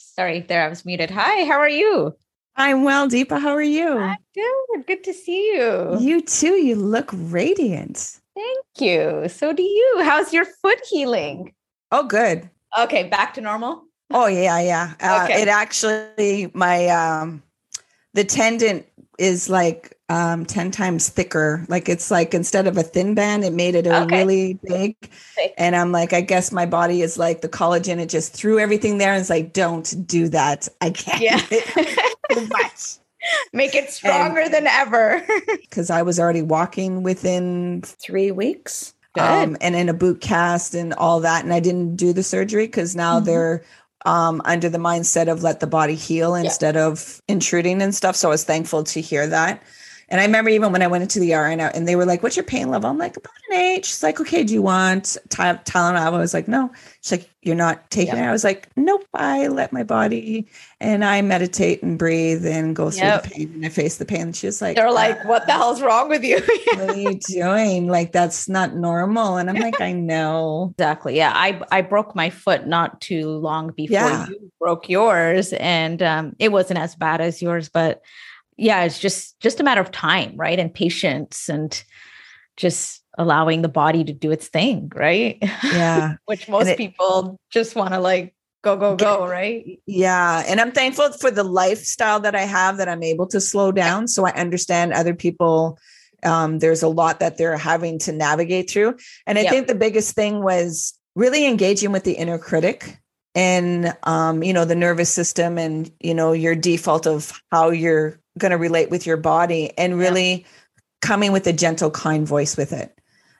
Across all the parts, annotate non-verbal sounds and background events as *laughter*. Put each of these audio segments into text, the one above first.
sorry, there I was muted. Hi, how are you? I'm well, Deepa. How are you? I'm good. Good to see you. You too. You look radiant. Thank you. So do you. How's your foot healing? Oh, good. Okay, back to normal. Oh yeah, yeah. Uh, Okay. It actually, my um, the tendon is like um 10 times thicker. Like it's like instead of a thin band, it made it a Okay. really big. Okay. And I'm like, I guess my body is like the collagen. It just threw everything there and it's like, don't do that. I can't. Yeah. *laughs* too much. *laughs* Make it stronger than ever. *laughs* Because I was already walking within three weeks. Good. um, and in a boot cast and all that. And I didn't do the surgery because now Mhm. they're um, under the mindset of let the body heal instead of intruding and stuff. So I was thankful to hear that. And I remember even when I went into the RN and they were like, "What's your pain level?" I'm like, "About an eight." She's like, "Okay, do you want Ty- Tylenol?" I was like, "No." She's like, "You're not taking Yep. it." I was like, "Nope." I let my body and I meditate and breathe and go through Yep. the pain and I face the pain. And she was like, They're like, what the hell's wrong with you? *laughs* what are you doing? Like that's not normal. And I'm like, I know. Exactly. Yeah. I I broke my foot not too long before Yeah. you broke yours. And um, it wasn't as bad as yours, but yeah, it's just just a matter of time, right? And patience and just allowing the body to do its thing, right? Yeah. *laughs* Which most it- people just want to like go, go, go, right? Yeah. And I'm thankful for the lifestyle that I have that I'm able to slow down. So I understand other people. Um, there's a lot that they're having to navigate through. And I Yeah. think the biggest thing was really engaging with the inner critic and um, you know, the nervous system and you know, your default of how you're gonna relate with your body and Yeah. really coming with a gentle, kind voice with it.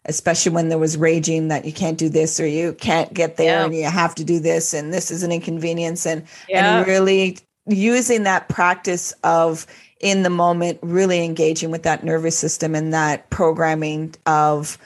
Especially when there was raging that you can't do this or you can't get there Yeah. and you have to do this and this is an inconvenience and Yeah. and really using that practice of in the moment really engaging with that nervous system and that programming of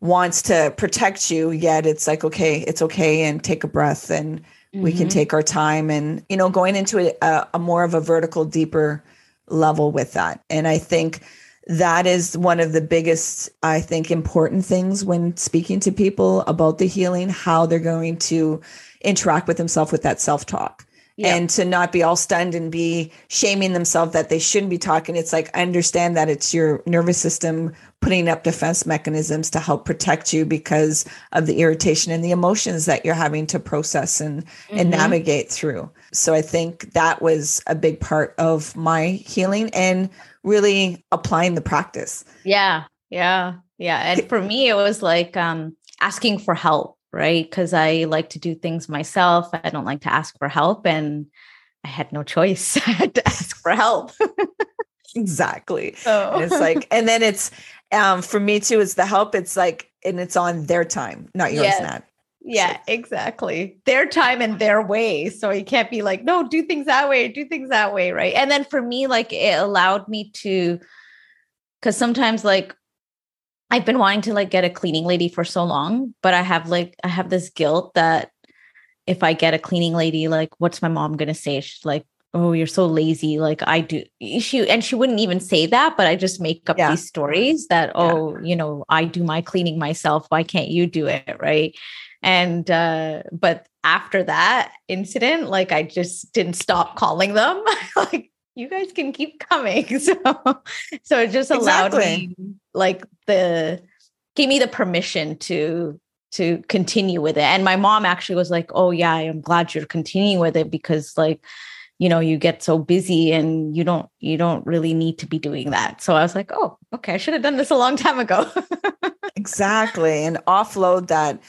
wants to protect you yet it's like okay it's okay and take a breath and we can Mhm. take our time and you know going into a, a more of a vertical deeper level with that and i think that is one of the biggest i think important things when speaking to people about the healing how they're going to interact with themselves with that self-talk Yeah. and to not be all stunned and be shaming themselves that they shouldn't be talking it's like I understand that it's your nervous system putting up defense mechanisms to help protect you because of the irritation and the emotions that you're having to process and and Mhm. navigate through so i think that was a big part of my healing and really applying the practice Yeah. Yeah. Yeah. And for me, it was like um, asking for help, right? Because I like to do things myself. I don't like to ask for help. And I had no choice. *laughs* I had to ask for help. exactly *laughs* So it's like and then it's um for me too it's the help it's like and it's on their time not yours Yes. Yeah, exactly. Their time and their way. So you can't be like, no, do things that way, do things that way. Right. And then for me, like it allowed me to, because sometimes like I've been wanting to like get a cleaning lady for so long, but I have like, I have this guilt that if I get a cleaning lady, like, what's my mom going to say? She's like, oh, you're so lazy. Like I do. She, and she wouldn't even say that, but I just make up Yeah. these stories that, oh, you know, I do my cleaning myself. Why can't you do it? Right and uh but after that incident like i just didn't stop calling them. *laughs* Like you guys can keep coming. *laughs* So so it just allowed Exactly. me like the gave me the permission to to continue with it. And my mom actually was like oh yeah i'm glad you're continuing with it because like you know you get so busy and you don't you don't really need to be doing that. So i was like oh okay i should have done this a long time ago. *laughs* Exactly and offload that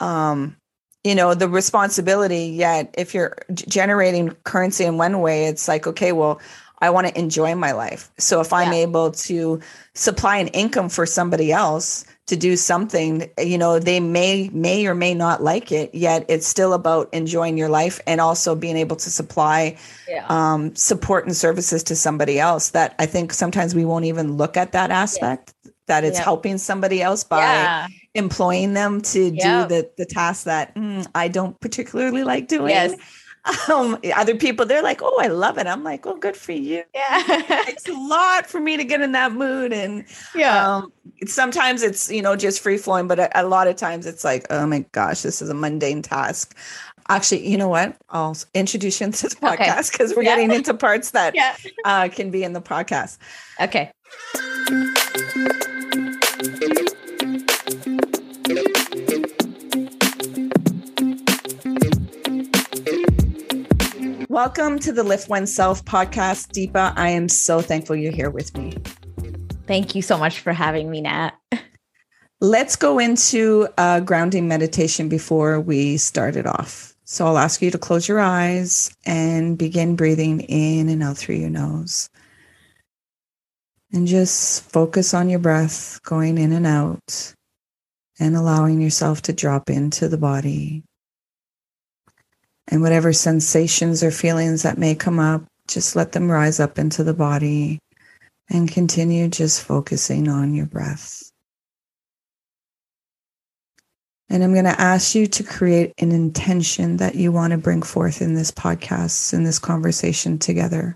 um you know the responsibility yet if you're generating currency in one way it's like okay well i want to enjoy my life. So if i'm Yeah. able to supply an income for somebody else to do something you know they may may or may not like it yet it's still about enjoying your life and also being able to supply yeah. um, support and services to somebody else that i think sometimes we won't even look at that aspect that it's Yeah. helping somebody else by yeah employing them to Yeah. do the the task that mm, I don't particularly like doing. Yes. *laughs* Um, other people, they're like, "Oh, I love it." I'm like, "Oh, good for you." yeah It's a lot for me to get in that mood, and yeah um, sometimes it's you know just free flowing, but a, a lot of times it's like, "Oh my gosh, this is a mundane task." Actually, you know what? I'll introduce you into the podcast because okay. we're yeah. getting into parts that *laughs* yeah. uh, can be in the podcast. Okay. Welcome to the Lift Oneself podcast, Deepa. I am so thankful you're here with me. Thank you so much for having me, Nat. Let's go into a grounding meditation before we start it off. So I'll ask you to close your eyes and begin breathing in and out through your nose. And just focus on your breath going in and out and allowing yourself to drop into the body. And whatever sensations or feelings that may come up, just let them rise up into the body and continue just focusing on your breath. And I'm going to ask you to create an intention that you want to bring forth in this podcast, in this conversation together.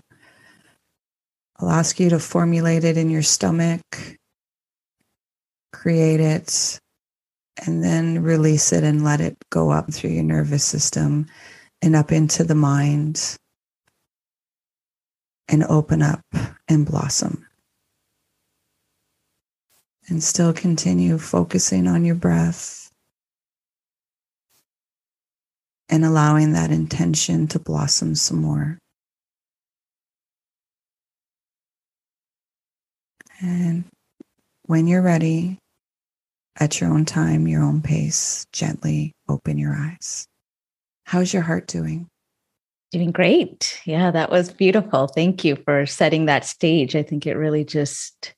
I'll ask you to formulate it in your stomach, create it, and then release it and let it go up through your nervous system and up into the mind and open up and blossom. And still continue focusing on your breath and allowing that intention to blossom some more. And when you're ready, at your own time, your own pace, gently open your eyes. How's your heart doing? Doing great. Yeah, that was beautiful. Thank you for setting that stage. I think it really just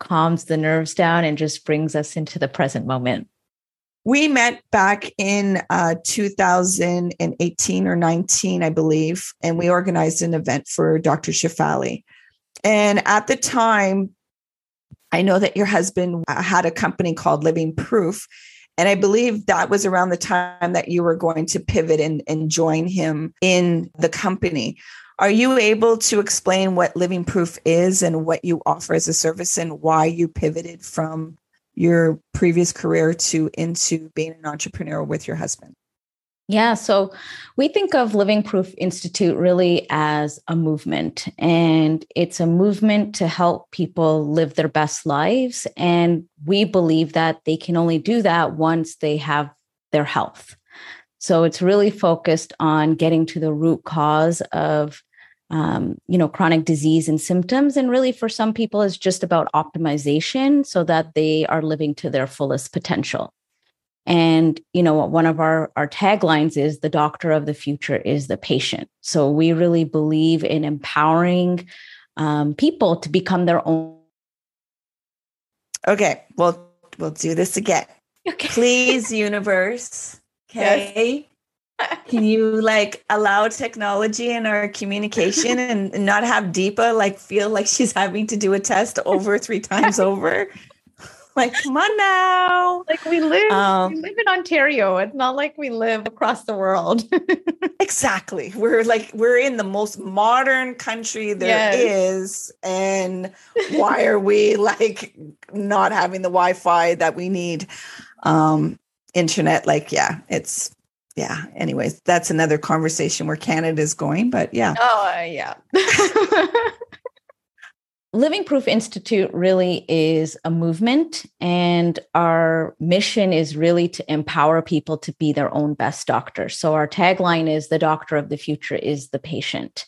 calms the nerves down and just brings us into the present moment. We met back in uh, 2018 or 19, I believe, and we organized an event for Dr. Shefali. And at the time, I know that your husband uh, had a company called Living Proof. And I believe that was around the time that you were going to pivot and, and join him in the company. Are you able to explain what Living Proof is and what you offer as a service and why you pivoted from your previous career to into being an entrepreneur with your husband? Yeah, so we think of Living Proof Institute really as a movement, and it's a movement to help people live their best lives. And we believe that they can only do that once they have their health. So it's really focused on getting to the root cause of um, you know, chronic disease and symptoms. And really, for some people, it's just about optimization so that they are living to their fullest potential. And, you know, one of our, our taglines is the doctor of the future is the patient. So we really believe in empowering um, people to become their own. Okay. Well, we'll do this again. Okay. Please, *laughs* universe. Okay. Yes can you like allow technology in our communication and not have Deepa like feel like she's having to do a test over three times *laughs* over? Like, come on now. Like we live, um, we live in Ontario. It's not like we live across the world. *laughs* exactly. We're like we're in the most modern country there yes. is, and why are we *laughs* like not having the Wi-Fi that we need? Um, internet, like, yeah, it's yeah anyways that's another conversation where canada is going but yeah oh uh, yeah *laughs* living proof institute really is a movement and our mission is really to empower people to be their own best doctor so our tagline is the doctor of the future is the patient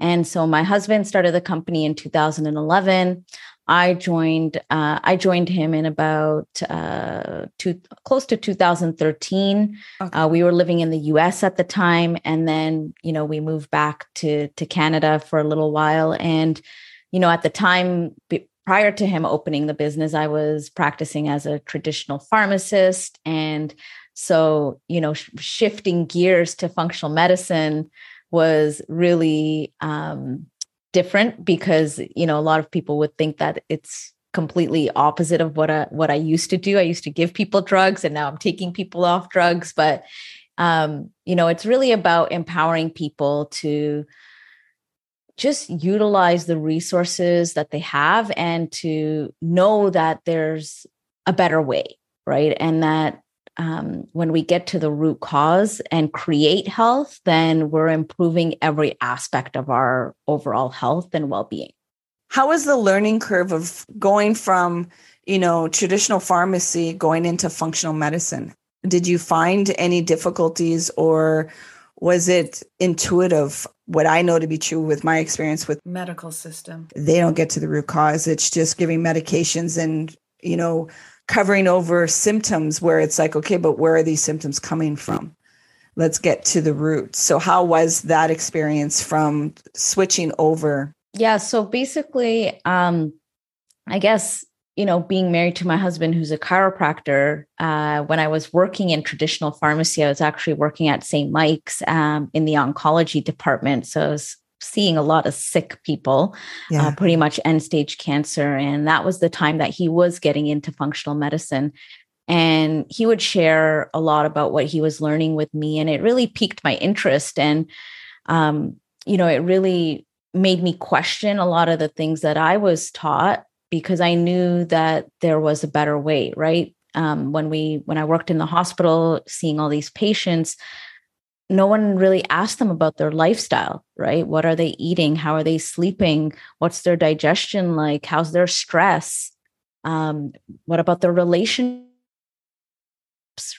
and so my husband started the company in 2011 I joined uh, I joined him in about uh, two, close to 2013. Okay. Uh, we were living in the U.S. at the time, and then you know we moved back to to Canada for a little while. And you know at the time prior to him opening the business, I was practicing as a traditional pharmacist, and so you know sh- shifting gears to functional medicine was really um, different because you know a lot of people would think that it's completely opposite of what I what I used to do. I used to give people drugs and now I'm taking people off drugs, but um, you know, it's really about empowering people to just utilize the resources that they have and to know that there's a better way, right? And that um, when we get to the root cause and create health, then we're improving every aspect of our overall health and well being. How was the learning curve of going from, you know, traditional pharmacy going into functional medicine? Did you find any difficulties or was it intuitive? What I know to be true with my experience with medical system, they don't get to the root cause. It's just giving medications and, you know, covering over symptoms where it's like, okay, but where are these symptoms coming from? Let's get to the root. So, how was that experience from switching over? Yeah. So, basically, um, I guess, you know, being married to my husband, who's a chiropractor, uh, when I was working in traditional pharmacy, I was actually working at St. Mike's um, in the oncology department. So, I was seeing a lot of sick people, uh, yeah. uh, pretty much end stage cancer. And that was the time that he was getting into functional medicine. And he would share a lot about what he was learning with me. And it really piqued my interest. And, um, you know, it really made me question a lot of the things that I was taught because I knew that there was a better way, right? Um, when we when I worked in the hospital, seeing all these patients, no one really asked them about their lifestyle, right? What are they eating? How are they sleeping? What's their digestion like? How's their stress? Um, what about their relationships,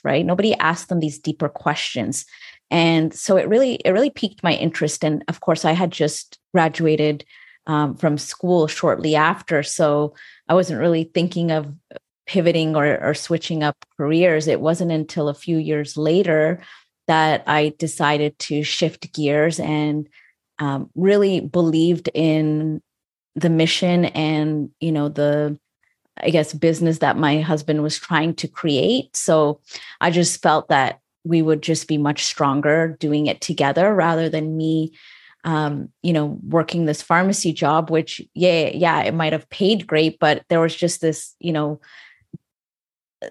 right? Nobody asked them these deeper questions. And so it really, it really piqued my interest. And of course, I had just graduated um, from school shortly after. So I wasn't really thinking of pivoting or, or switching up careers. It wasn't until a few years later that I decided to shift gears and um, really believed in the mission and you know the I guess business that my husband was trying to create. So I just felt that we would just be much stronger doing it together rather than me um, you know, working this pharmacy job, which yeah, yeah, it might have paid great, but there was just this, you know,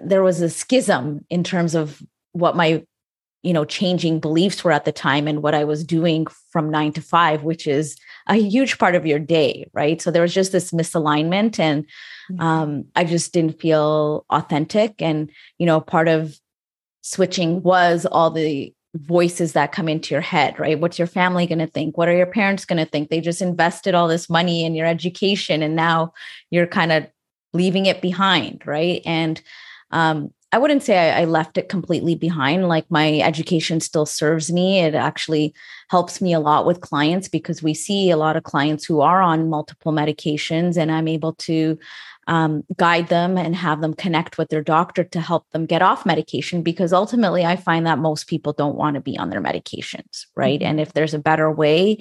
there was a schism in terms of what my you know changing beliefs were at the time and what i was doing from 9 to 5 which is a huge part of your day right so there was just this misalignment and mm-hmm. um, i just didn't feel authentic and you know part of switching was all the voices that come into your head right what's your family going to think what are your parents going to think they just invested all this money in your education and now you're kind of leaving it behind right and um, I wouldn't say I, I, left it completely behind. Like my education still serves me. It actually helps me a lot with clients because we see a lot of clients who are on multiple medications, and I'm able to um, guide them and have them connect with their doctor to help them get off medication. Because ultimately, I find that most people don't want to be on their medications, right? Mm-hmm. And if there's a better way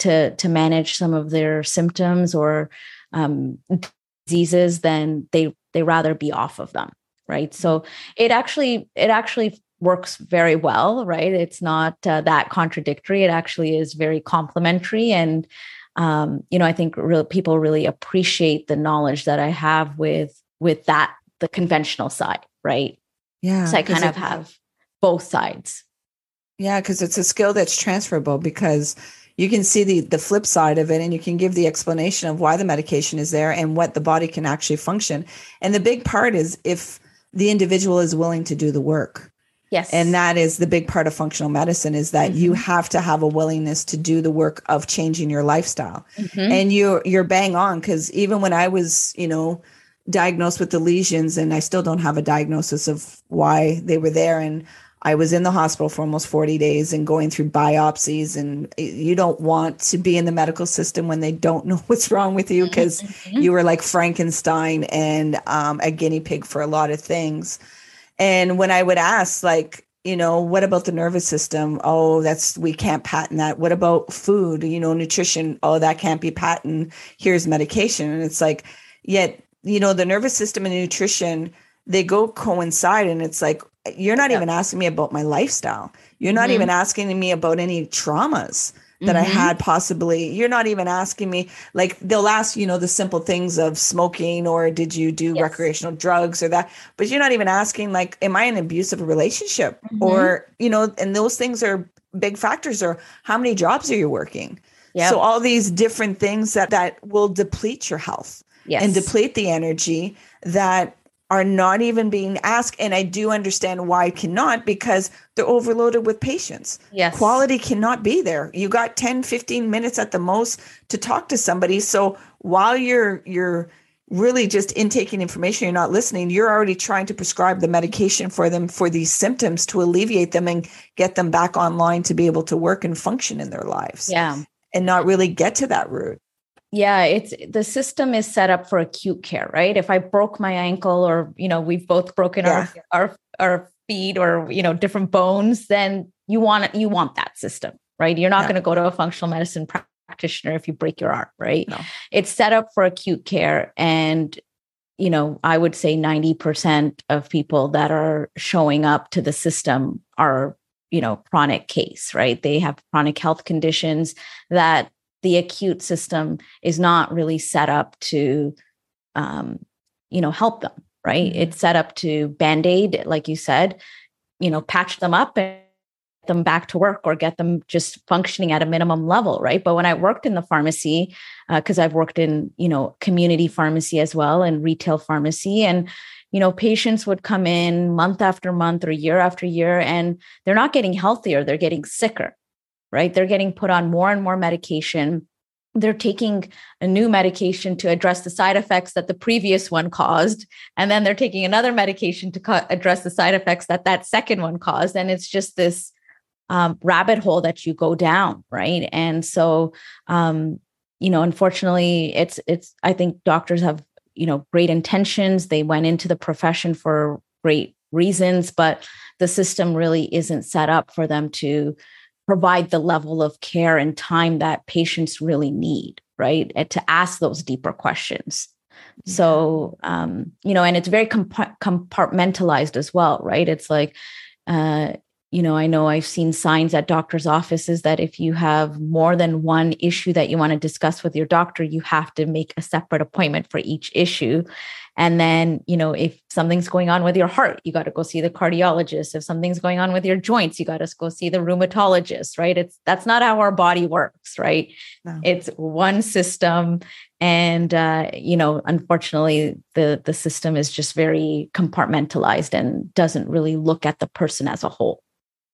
to to manage some of their symptoms or um, diseases, then they they rather be off of them right so it actually it actually works very well right it's not uh, that contradictory it actually is very complementary and um, you know i think real, people really appreciate the knowledge that i have with with that the conventional side right? Yeah so i kind of have both sides. Yeah because it's a skill that's transferable because you can see the the flip side of it and you can give the explanation of why the medication is there and what the body can actually function. And the big part is if the individual is willing to do the work. Yes. And that is the big part of functional medicine is that mm-hmm. you have to have a willingness to do the work of changing your lifestyle. Mm-hmm. And you're you're bang on because even when I was, you know, diagnosed with the lesions and I still don't have a diagnosis of why they were there and I was in the hospital for almost 40 days and going through biopsies. And you don't want to be in the medical system when they don't *laughs* know what's wrong with you because mm-hmm. you were like Frankenstein and um, a guinea pig for a lot of things. And when I would ask, like, you know, what about the nervous system? Oh, that's, we can't patent that. What about food? You know, nutrition? Oh, that can't be patent. Here's medication. And it's like, yet, you know, the nervous system and nutrition, they go coincide. And it's like, you're not yeah. even asking me about my lifestyle. You're not mm-hmm. even asking me about any traumas that mm-hmm. I had possibly. You're not even asking me like they'll ask, you know, the simple things of smoking or did you do yes. recreational drugs or that, but you're not even asking like am I in an abusive relationship mm-hmm. or, you know, and those things are big factors or how many jobs are you working? Yep. So all these different things that that will deplete your health yes. and deplete the energy that are not even being asked. And I do understand why cannot because they're overloaded with patients. Yes. Quality cannot be there. You got 10, 15 minutes at the most to talk to somebody. So while you're you're really just intaking information, you're not listening, you're already trying to prescribe the medication for them for these symptoms to alleviate them and get them back online to be able to work and function in their lives. Yeah. And not really get to that root yeah it's the system is set up for acute care right if i broke my ankle or you know we've both broken yeah. our our our feet or you know different bones then you want you want that system right you're not yeah. going to go to a functional medicine practitioner if you break your arm right no. it's set up for acute care and you know i would say 90% of people that are showing up to the system are you know chronic case right they have chronic health conditions that the acute system is not really set up to um, you know help them right mm-hmm. it's set up to band-aid like you said you know patch them up and get them back to work or get them just functioning at a minimum level right but when i worked in the pharmacy because uh, i've worked in you know community pharmacy as well and retail pharmacy and you know patients would come in month after month or year after year and they're not getting healthier they're getting sicker right? They're getting put on more and more medication. They're taking a new medication to address the side effects that the previous one caused. And then they're taking another medication to co- address the side effects that that second one caused. And it's just this um, rabbit hole that you go down, right? And so, um, you know, unfortunately, it's, it's, I think doctors have, you know, great intentions. They went into the profession for great reasons, but the system really isn't set up for them to provide the level of care and time that patients really need, right? And to ask those deeper questions. So, um, you know, and it's very comp- compartmentalized as well, right? It's like, uh, you know, I know I've seen signs at doctors' offices that if you have more than one issue that you want to discuss with your doctor, you have to make a separate appointment for each issue. And then, you know, if something's going on with your heart, you got to go see the cardiologist. If something's going on with your joints, you got to go see the rheumatologist, right? It's that's not how our body works, right? No. It's one system. And uh, you know, unfortunately, the the system is just very compartmentalized and doesn't really look at the person as a whole.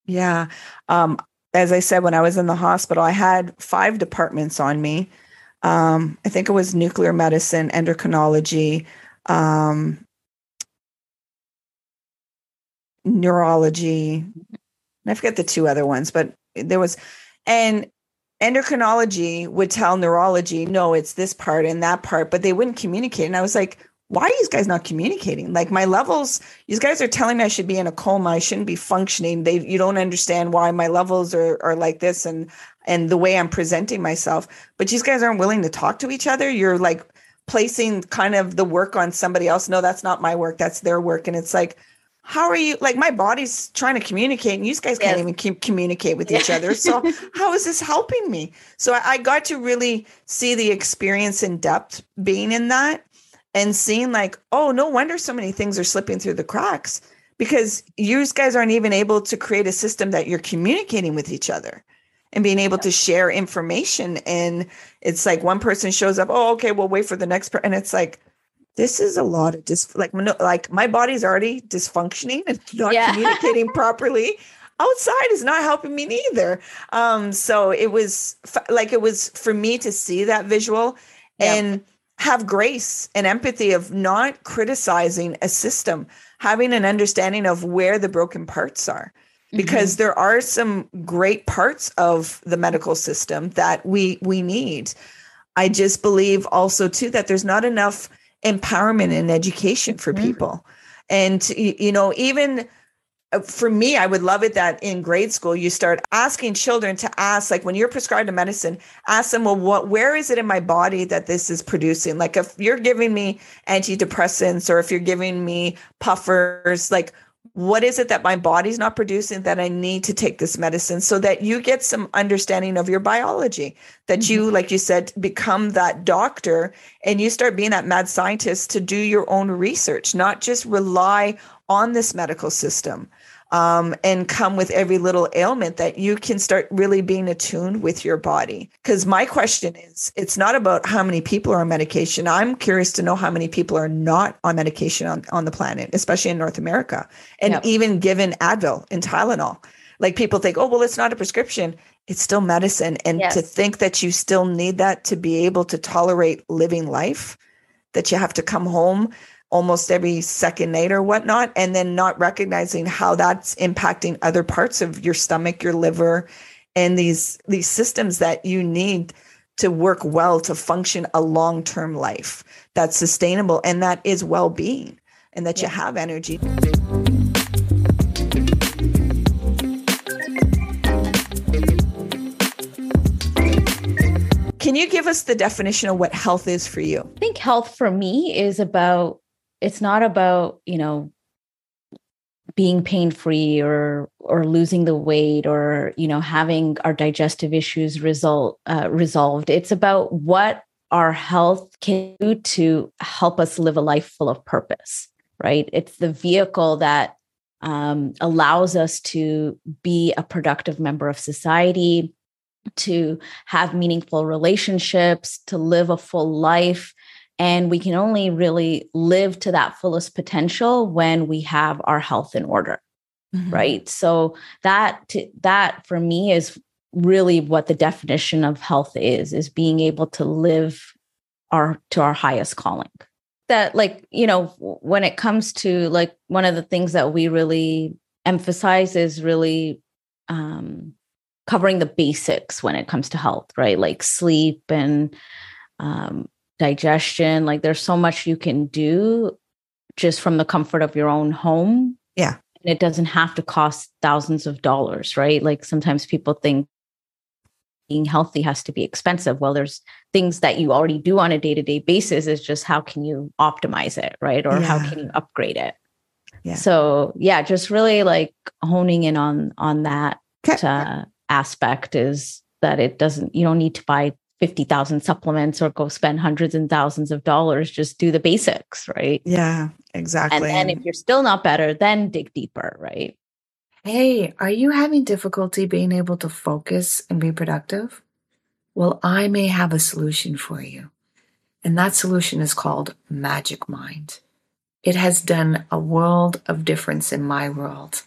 Yeah. Um, as I said, when I was in the hospital, I had five departments on me. Um, I think it was nuclear medicine, endocrinology, um, neurology. I forget the two other ones, but there was, and endocrinology would tell neurology, no, it's this part and that part, but they wouldn't communicate. And I was like, why are you guys not communicating? Like my levels, you guys are telling me I should be in a coma. I shouldn't be functioning. They, you don't understand why my levels are, are like this and, and the way I'm presenting myself. But you guys aren't willing to talk to each other. You're like placing kind of the work on somebody else. No, that's not my work. That's their work. And it's like, how are you like my body's trying to communicate and you guys can't even keep, communicate with each other so *laughs* how is this helping me so I, I, got to really see the experience in depth being in that and seeing like, oh, no wonder so many things are slipping through the cracks because you guys aren't even able to create a system that you're communicating with each other and being able to share information. And it's like one person shows up, oh, okay, we'll wait for the next person. And it's like, this is a lot of dis like like my body's already dysfunctioning and *laughs* not yeah. communicating *laughs* properly outside is not helping me neither um so it was like it was for me to see that visual yeah. and have grace and empathy of not criticizing a system, having an understanding of where the broken parts are. Because mm-hmm. there are some great parts of the medical system that we we need. I just believe also too that there's not enough empowerment and education for mm-hmm. people. And you know, even uh, for me, I would love it that in grade school you start asking children to ask, like when you're prescribed a medicine, ask them, well, what, where is it in my body that this is producing? Like if you're giving me antidepressants or if you're giving me puffers, like what is it that my body's not producing that I need to take this medicine so that you get some understanding of your biology, that mm-hmm. you, like you said, become that doctor and you start being that mad scientist to do your own research, not just rely on this medical system um, and come with every little ailment that you can start really being attuned with your body. Because my question is it's not about how many people are on medication. I'm curious to know how many people are not on medication on, on the planet, especially in North America, and yep. even given Advil and Tylenol. Like people think, oh, well, it's not a prescription. It's still medicine. And yes. to think that you still need that to be able to tolerate living life, that you have to come home almost every second night or whatnot, and then not recognizing how that's impacting other parts of your stomach, your liver, and these these systems that you need to work well to function a long-term life that's sustainable and that is well-being and that yeah. you have energy. Can you give us the definition of what health is for you? I think health for me is about it's not about you know being pain free or or losing the weight or you know having our digestive issues result uh, resolved. It's about what our health can do to help us live a life full of purpose right? It's the vehicle that um, allows us to be a productive member of society to have meaningful relationships to live a full life and we can only really live to that fullest potential when we have our health in order. Mm-hmm. Right. So that that for me is really what the definition of health is is being able to live our to our highest calling that like you know when it comes to like one of the things that we really emphasize is really um covering the basics when it comes to health right like sleep and um digestion. Like there's so much you can do just from the comfort of your own home. Yeah. And it doesn't have to cost thousands of dollars, right? Like sometimes people think being healthy has to be expensive. Well, there's things that you already do on a day to day basis. Is just how can you optimize it, right? Or yeah. how can you upgrade it? Yeah. So yeah, just really like honing in on on that okay. uh, aspect is that it doesn't you don't need to buy 50,000 supplements or go spend hundreds and thousands of dollars. Just do the basics, right? Yeah, exactly. And then if you're still not better, then dig deeper, right? Hey, are you having difficulty being able to focus and be productive? Well, I may have a solution for you. And that solution is called Magic Mind. It has done a world of difference in my world.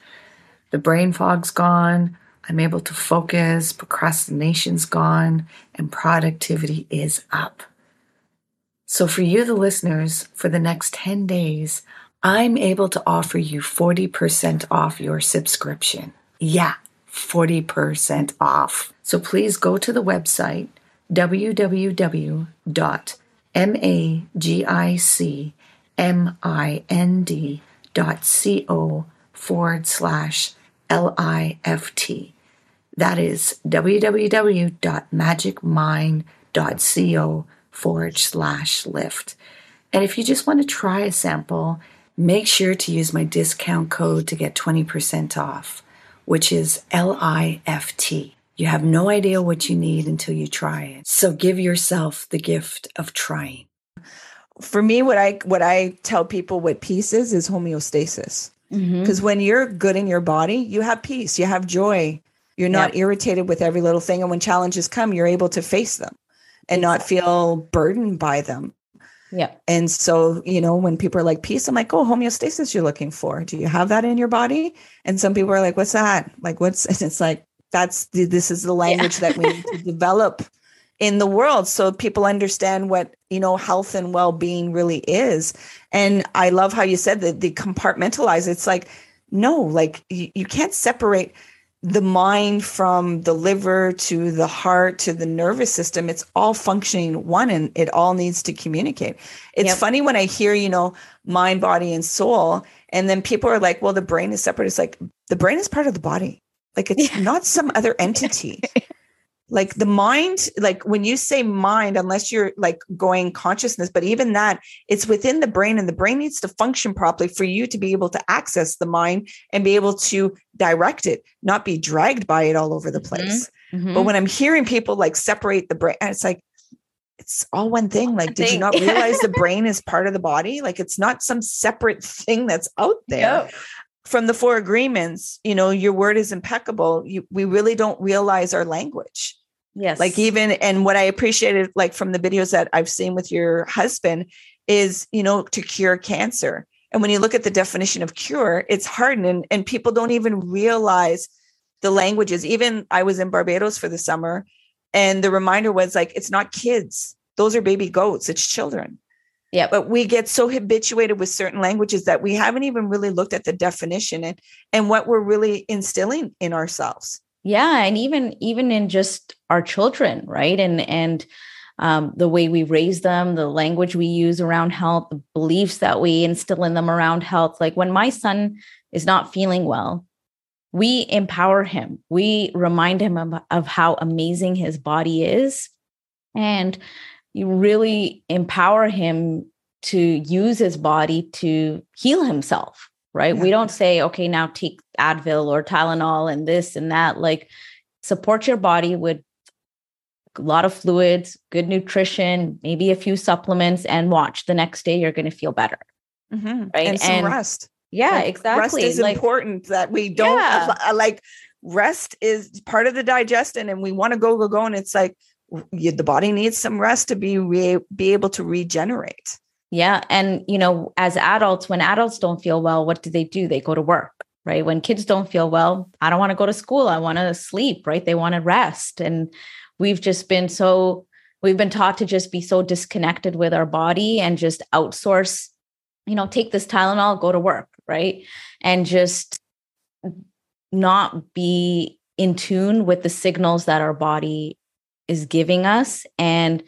The brain fog's gone. I'm able to focus, procrastination's gone, and productivity is up. So, for you, the listeners, for the next 10 days, I'm able to offer you 40% off your subscription. Yeah, 40% off. So, please go to the website www.magicmind.co forward slash L-I-F-T. That is www.magicmind.co forward slash lift. And if you just want to try a sample, make sure to use my discount code to get 20% off, which is LIFT. You have no idea what you need until you try it. So give yourself the gift of trying. For me, what I what I tell people what peace is is homeostasis. Because mm-hmm. when you're good in your body, you have peace, you have joy, you're not irritated with every little thing. And when challenges come, you're able to face them and exactly. not feel burdened by them. Yeah. And so, you know, when people are like peace, I'm like, oh, homeostasis you're looking for. Do you have that in your body? And some people are like, what's that? Like, what's, *laughs* and it's like, that's the, this is the language yeah. that we need to *laughs* develop in the world so people understand what you know health and well-being really is and i love how you said that the compartmentalize it's like no like you, you can't separate the mind from the liver to the heart to the nervous system it's all functioning one and it all needs to communicate it's yep. funny when i hear you know mind body and soul and then people are like well the brain is separate it's like the brain is part of the body like it's yeah. not some other *laughs* entity like the mind like when you say mind unless you're like going consciousness but even that it's within the brain and the brain needs to function properly for you to be able to access the mind and be able to direct it not be dragged by it all over the mm-hmm. place mm-hmm. Mm-hmm. but when i'm hearing people like separate the brain it's like it's all one thing like did you not realize the *laughs* brain is part of the body like it's not some separate thing that's out there from the four agreements, you know, your word is impeccable. You, we really don't realize our language. Yes. Like even and what I appreciated like from the videos that I've seen with your husband is, you know, to cure cancer. And when you look at the definition of cure, it's hard and, and people don't even realize the languages. Even I was in Barbados for the summer and the reminder was like, it's not kids. Those are baby goats. It's children. Yeah. But we get so habituated with certain languages that we haven't even really looked at the definition and, and what we're really instilling in ourselves. Yeah. And even even in just our children, right? And and um, the way we raise them, the language we use around health, the beliefs that we instill in them around health. Like when my son is not feeling well, we empower him. We remind him of, of how amazing his body is. And you really empower him to use his body to heal himself, right? Yeah. We don't say, okay, now take Advil or Tylenol and this and that. Like, support your body with a lot of fluids, good nutrition, maybe a few supplements, and watch the next day you're going to feel better. Mm-hmm. Right. And some and, rest. Yeah, like, exactly. Rest is like, important that we don't yeah. Uh, like rest is part of the digestion and we want to go, go, go. And it's like you, the body needs some rest to be re- be able to regenerate. Yeah. And, you know, as adults, when adults don't feel well, what do they do? They go to work, right? When kids don't feel well, I don't want to go to school. I want to sleep, right? They want to rest. And we've just been so, we've been taught to just be so disconnected with our body and just outsource, you know, take this Tylenol, go to work, right? And just not be in tune with the signals that our body is giving us and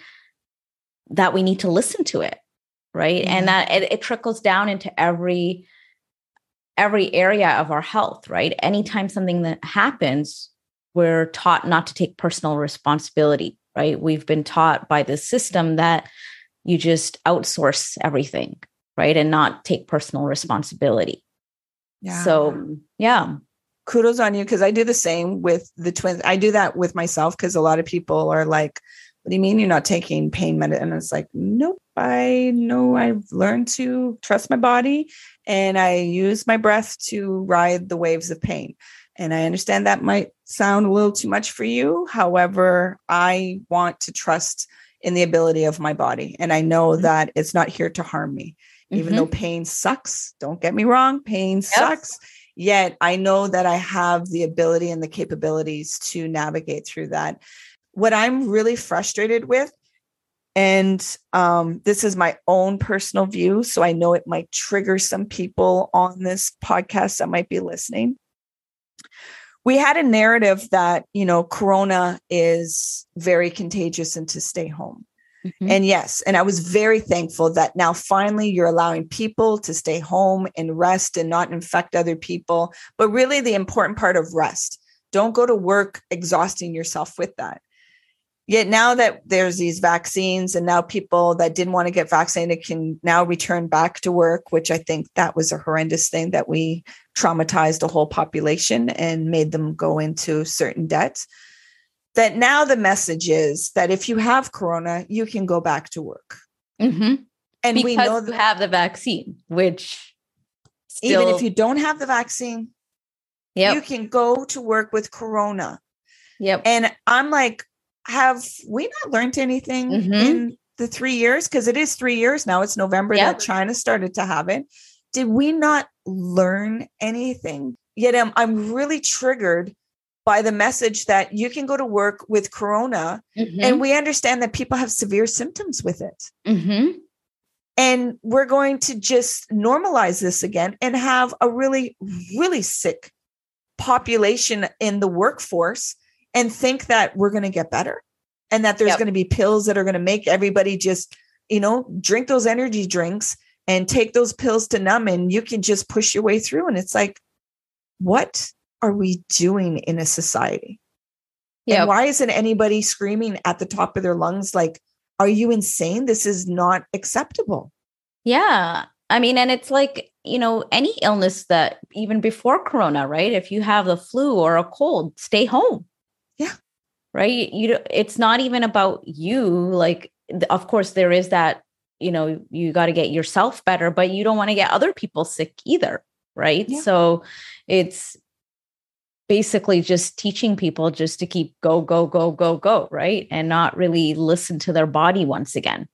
that we need to listen to it right mm-hmm. and that it, it trickles down into every every area of our health right anytime something that happens we're taught not to take personal responsibility right we've been taught by the system that you just outsource everything right and not take personal responsibility yeah. so yeah kudos on you because i do the same with the twins i do that with myself because a lot of people are like what do you mean you're not taking pain medicine? And it's like, nope, I know I've learned to trust my body and I use my breath to ride the waves of pain. And I understand that might sound a little too much for you. However, I want to trust in the ability of my body. And I know mm-hmm. that it's not here to harm me. Mm-hmm. Even though pain sucks, don't get me wrong, pain yep. sucks. Yet I know that I have the ability and the capabilities to navigate through that what I'm really frustrated with, and um, this is my own personal view, so I know it might trigger some people on this podcast that might be listening. We had a narrative that, you know, Corona is very contagious and to stay home. Mm-hmm. And yes, and I was very thankful that now finally you're allowing people to stay home and rest and not infect other people. But really, the important part of rest don't go to work exhausting yourself with that. Yet now that there's these vaccines and now people that didn't want to get vaccinated can now return back to work, which I think that was a horrendous thing that we traumatized a whole population and made them go into certain debts. That now the message is that if you have corona, you can go back to work. Mm-hmm. And because we know that you have the vaccine, which still... even if you don't have the vaccine, yep. you can go to work with corona. Yep. And I'm like, have we not learned anything mm-hmm. in the three years? Because it is three years now. It's November yep. that China started to have it. Did we not learn anything? Yet I'm, I'm really triggered by the message that you can go to work with corona mm-hmm. and we understand that people have severe symptoms with it. Mm-hmm. And we're going to just normalize this again and have a really, really sick population in the workforce and think that we're going to get better and that there's yep. going to be pills that are going to make everybody just, you know, drink those energy drinks and take those pills to numb and you can just push your way through. And it's like, what are we doing in a society? Yeah. And why isn't anybody screaming at the top of their lungs like, are you insane? This is not acceptable. Yeah. I mean, and it's like, you know, any illness that even before Corona, right? If you have the flu or a cold, stay home right you know, it's not even about you like of course there is that you know you got to get yourself better but you don't want to get other people sick either right? Yeah. So it's basically just teaching people just to keep go, go, go, go, go, right? And not really listen to their body once again.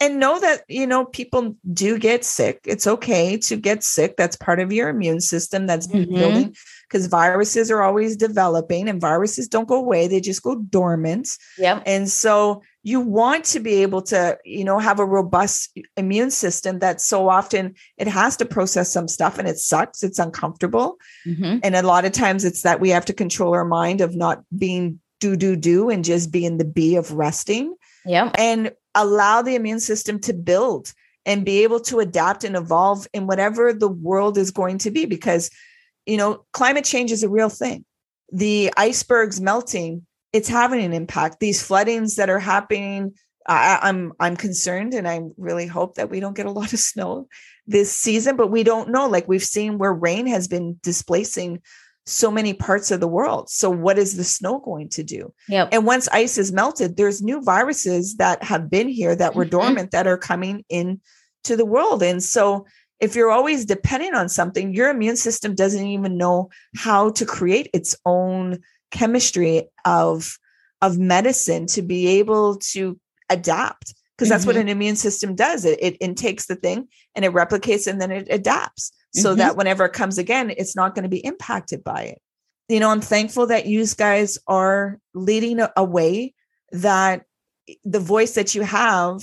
And know that you know people do get sick. It's okay to get sick. That's part of your immune system that's Mhm. building because viruses are always developing and viruses don't go away. They just go dormant. Yep. and so you want to be able to you know have a robust immune system that so often it has to process some stuff and it sucks. It's uncomfortable. Mhm. and a lot of times it's that we have to control our mind of not being do do do and just being the be of resting. Yeah and allow the immune system to build and be able to adapt and evolve in whatever the world is going to be because you know climate change is a real thing. The icebergs melting it's having an impact. These floodings that are happening I, i'm i'm concerned and i really hope that we don't get a lot of *laughs* snow this season but we don't know. Like we've seen where rain has been displacing so many parts of the world so what is the snow going to do Yep. and once ice is melted, there's new viruses that have been here that were Mhm. dormant that are coming in to the world. And so if you're always dependent on something, your immune system doesn't even know how to create its own chemistry of of medicine to be able to adapt because that's what an immune system does it, it intakes the thing and it replicates and then it adapts so Mhm. that whenever it comes again it's not going to be impacted by it you know i'm thankful that you guys are leading a, way that the voice that you have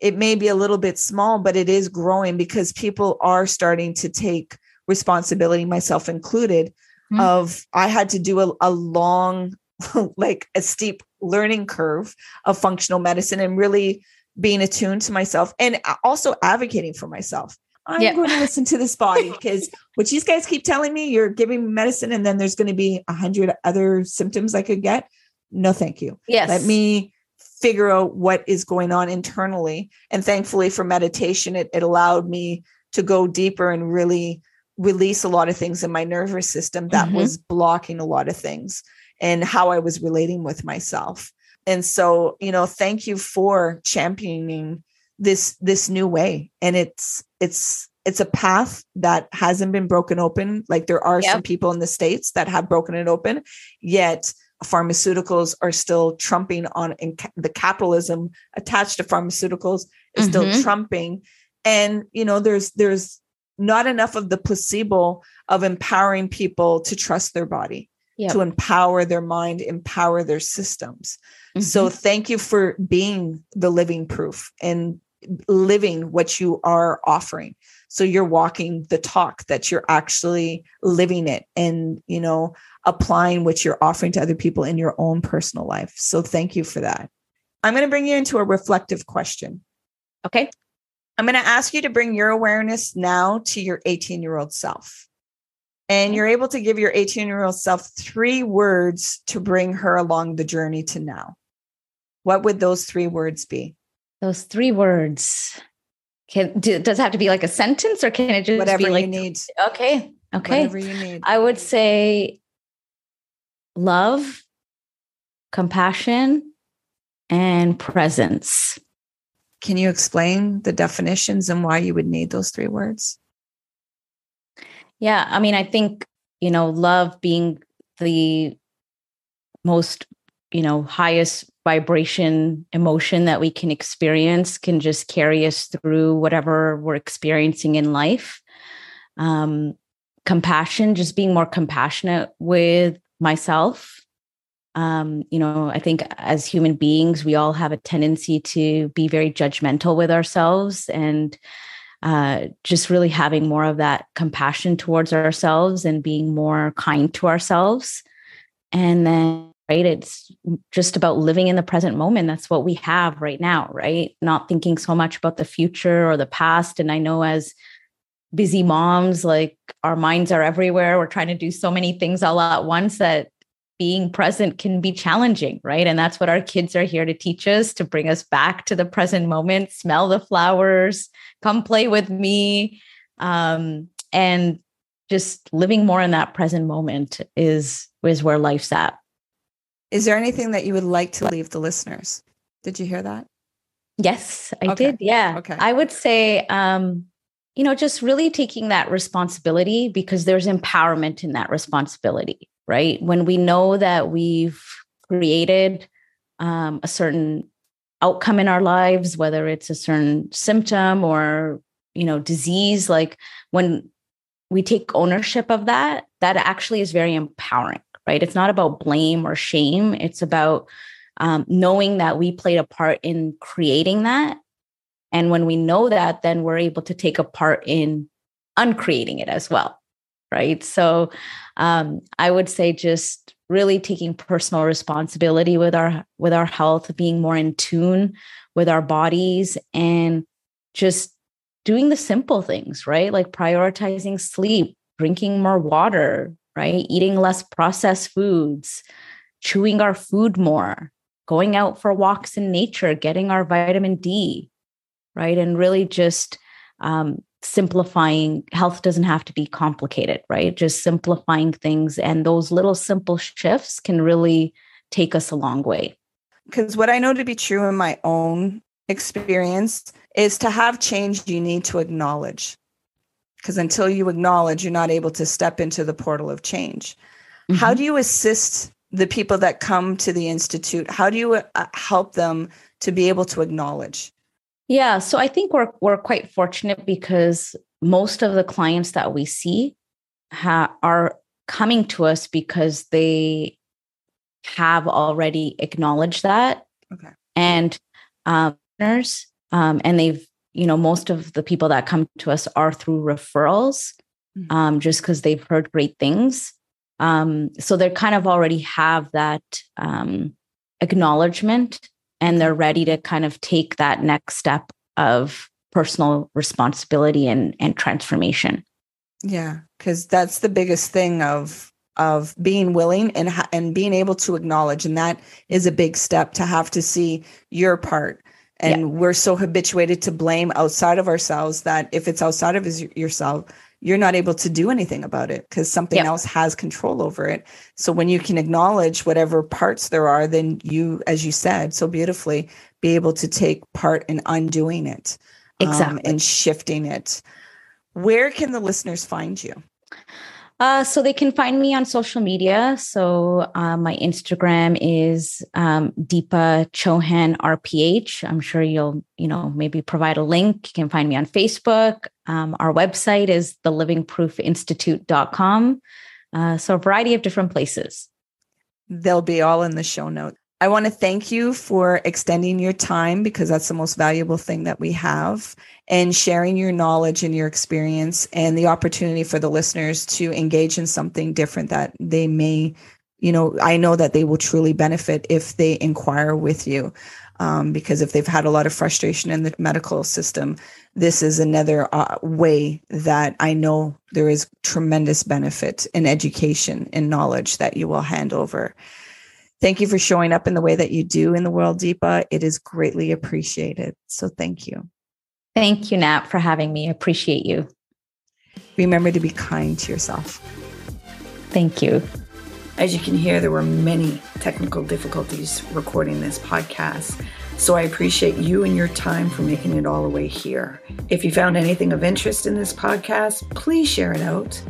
it may be a little bit small but it is growing because people are starting to take responsibility myself included Mhm. of i had to do a, a long *laughs* like a steep learning curve of functional medicine and really being attuned to myself and also advocating for myself i'm Yeah. going to listen to this body *laughs* because what you guys keep telling me you're giving me medicine and then there's going to be a hundred other symptoms i could get no thank you Yes. let me figure out what is going on internally and thankfully for meditation it, it allowed me to go deeper and really release a lot of things in my nervous system that Mhm. was blocking a lot of things and how i was relating with myself and so you know thank you for championing this this new way. And it's it's it's a path that hasn't been broken open. Like there are some people in the states that have broken it open yet pharmaceuticals are still trumping on and the capitalism attached to pharmaceuticals is still Mhm. trumping. And you know there's there's not enough of the placebo of empowering people to trust their body Yep. to empower their mind empower their systems so Mhm. thank you for being the living proof and living what you are offering so you're walking the talk that you're actually living it and you know applying what you're offering to other people in your own personal life so thank you for that i'm going to bring you into a reflective question okay. i'm going to ask you to bring your awareness now to your 18 year old self and you're able to give your 18 year old self three words to bring her along the journey to now what would those three words be Those three words. Can do, does it have to be like a sentence or can it just whatever be like you need okay. Okay. whatever you need I would say love, compassion, and presence. can you explain the definitions and why you would need those three words Yeah. I mean, I think, you know, love being the most, you know, highest vibration emotion that we can experience can just carry us through whatever we're experiencing in life. Um, compassion, just being more compassionate with myself. Um, you know, I think as human beings, we all have a tendency to be very judgmental with ourselves and uh, just really having more of that compassion towards ourselves and being more kind to ourselves. And then, right, it's just about living in the present moment. That's what we have right now, right? Not thinking so much about the future or the past. And I know as busy moms, like our minds are everywhere. We're trying to do so many things all at once that being present can be challenging, right? And that's what our kids are here to teach us to bring us back to the present moment, smell the flowers, come play with me. Um, and just living more in that present moment is is where life's at. is there anything that you would like to leave the listeners did you hear that Yes, I Okay. did. Yeah. Okay. I would say um you know, just really taking that responsibility because there's empowerment in that responsibility, right? When we know that we've created um, a certain outcome in our lives, whether it's a certain symptom or, you know, disease, like when we take ownership of that, that actually is very empowering, right? It's not about blame or shame. It's about um, knowing that we played a part in creating that and when we know that, then we're able to take a part in uncreating it as well. Right. So um, I would say just really taking personal responsibility with our with our health, being more in tune with our bodies and just doing the simple things, right? Like prioritizing sleep, drinking more water, right? Eating less processed foods, chewing our food more, going out for walks in nature, getting our vitamin D, right? And really just um, simplifying health doesn't have to be complicated, right? Just simplifying things. And those little simple shifts can really take us a long way. Because what I know to be true in my own experience is to have change, you need to acknowledge. Because until you acknowledge, you're not able to step into the portal of change. Mm-hmm. How do you assist the people that come to the Institute? How do you uh, help them to be able to acknowledge? Yeah, so I think we're we're quite fortunate because most of the clients that we see ha- are coming to us because they have already acknowledged that. Okay. And um, um, and they've you know most of the people that come to us are through referrals, mm-hmm. um, just because they've heard great things. Um, so they kind of already have that um, acknowledgement and they're ready to kind of take that next step of personal responsibility and, and transformation. Yeah, because that's the biggest thing of of being willing and and being able to acknowledge, and that is a big step to have to see your part. And yeah. we're so habituated to blame outside of ourselves that if it's outside of yourself, you're not able to do anything about it because something yep. else has control over it. So when you can acknowledge whatever parts there are, then you, as you said so beautifully, be able to take part in undoing it exactly. Um, and shifting it. Where can the listeners find you? Uh, so they can find me on social media. So uh, my Instagram is um, Deepa Chohan RPH. I'm sure you'll, you know, maybe provide a link. You can find me on Facebook. Um, our website is thelivingproofinstitute.com. Uh, so a variety of different places. They'll be all in the show notes. I want to thank you for extending your time because that's the most valuable thing that we have and sharing your knowledge and your experience and the opportunity for the listeners to engage in something different that they may, you know, I know that they will truly benefit if they inquire with you. Um, because if they've had a lot of frustration in the medical system, this is another uh, way that I know there is tremendous benefit in education and knowledge that you will hand over. Thank you for showing up in the way that you do in the world, Deepa. It is greatly appreciated. So thank you. Thank you, Nat, for having me. I Appreciate you. Remember to be kind to yourself. Thank you. As you can hear, there were many technical difficulties recording this podcast. So I appreciate you and your time for making it all the way here. If you found anything of interest in this podcast, please share it out.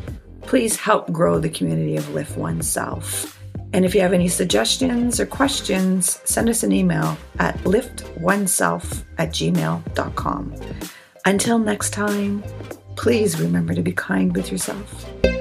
Please help grow the community of Lift Oneself. And if you have any suggestions or questions, send us an email at liftoneself at gmail.com. Until next time, please remember to be kind with yourself.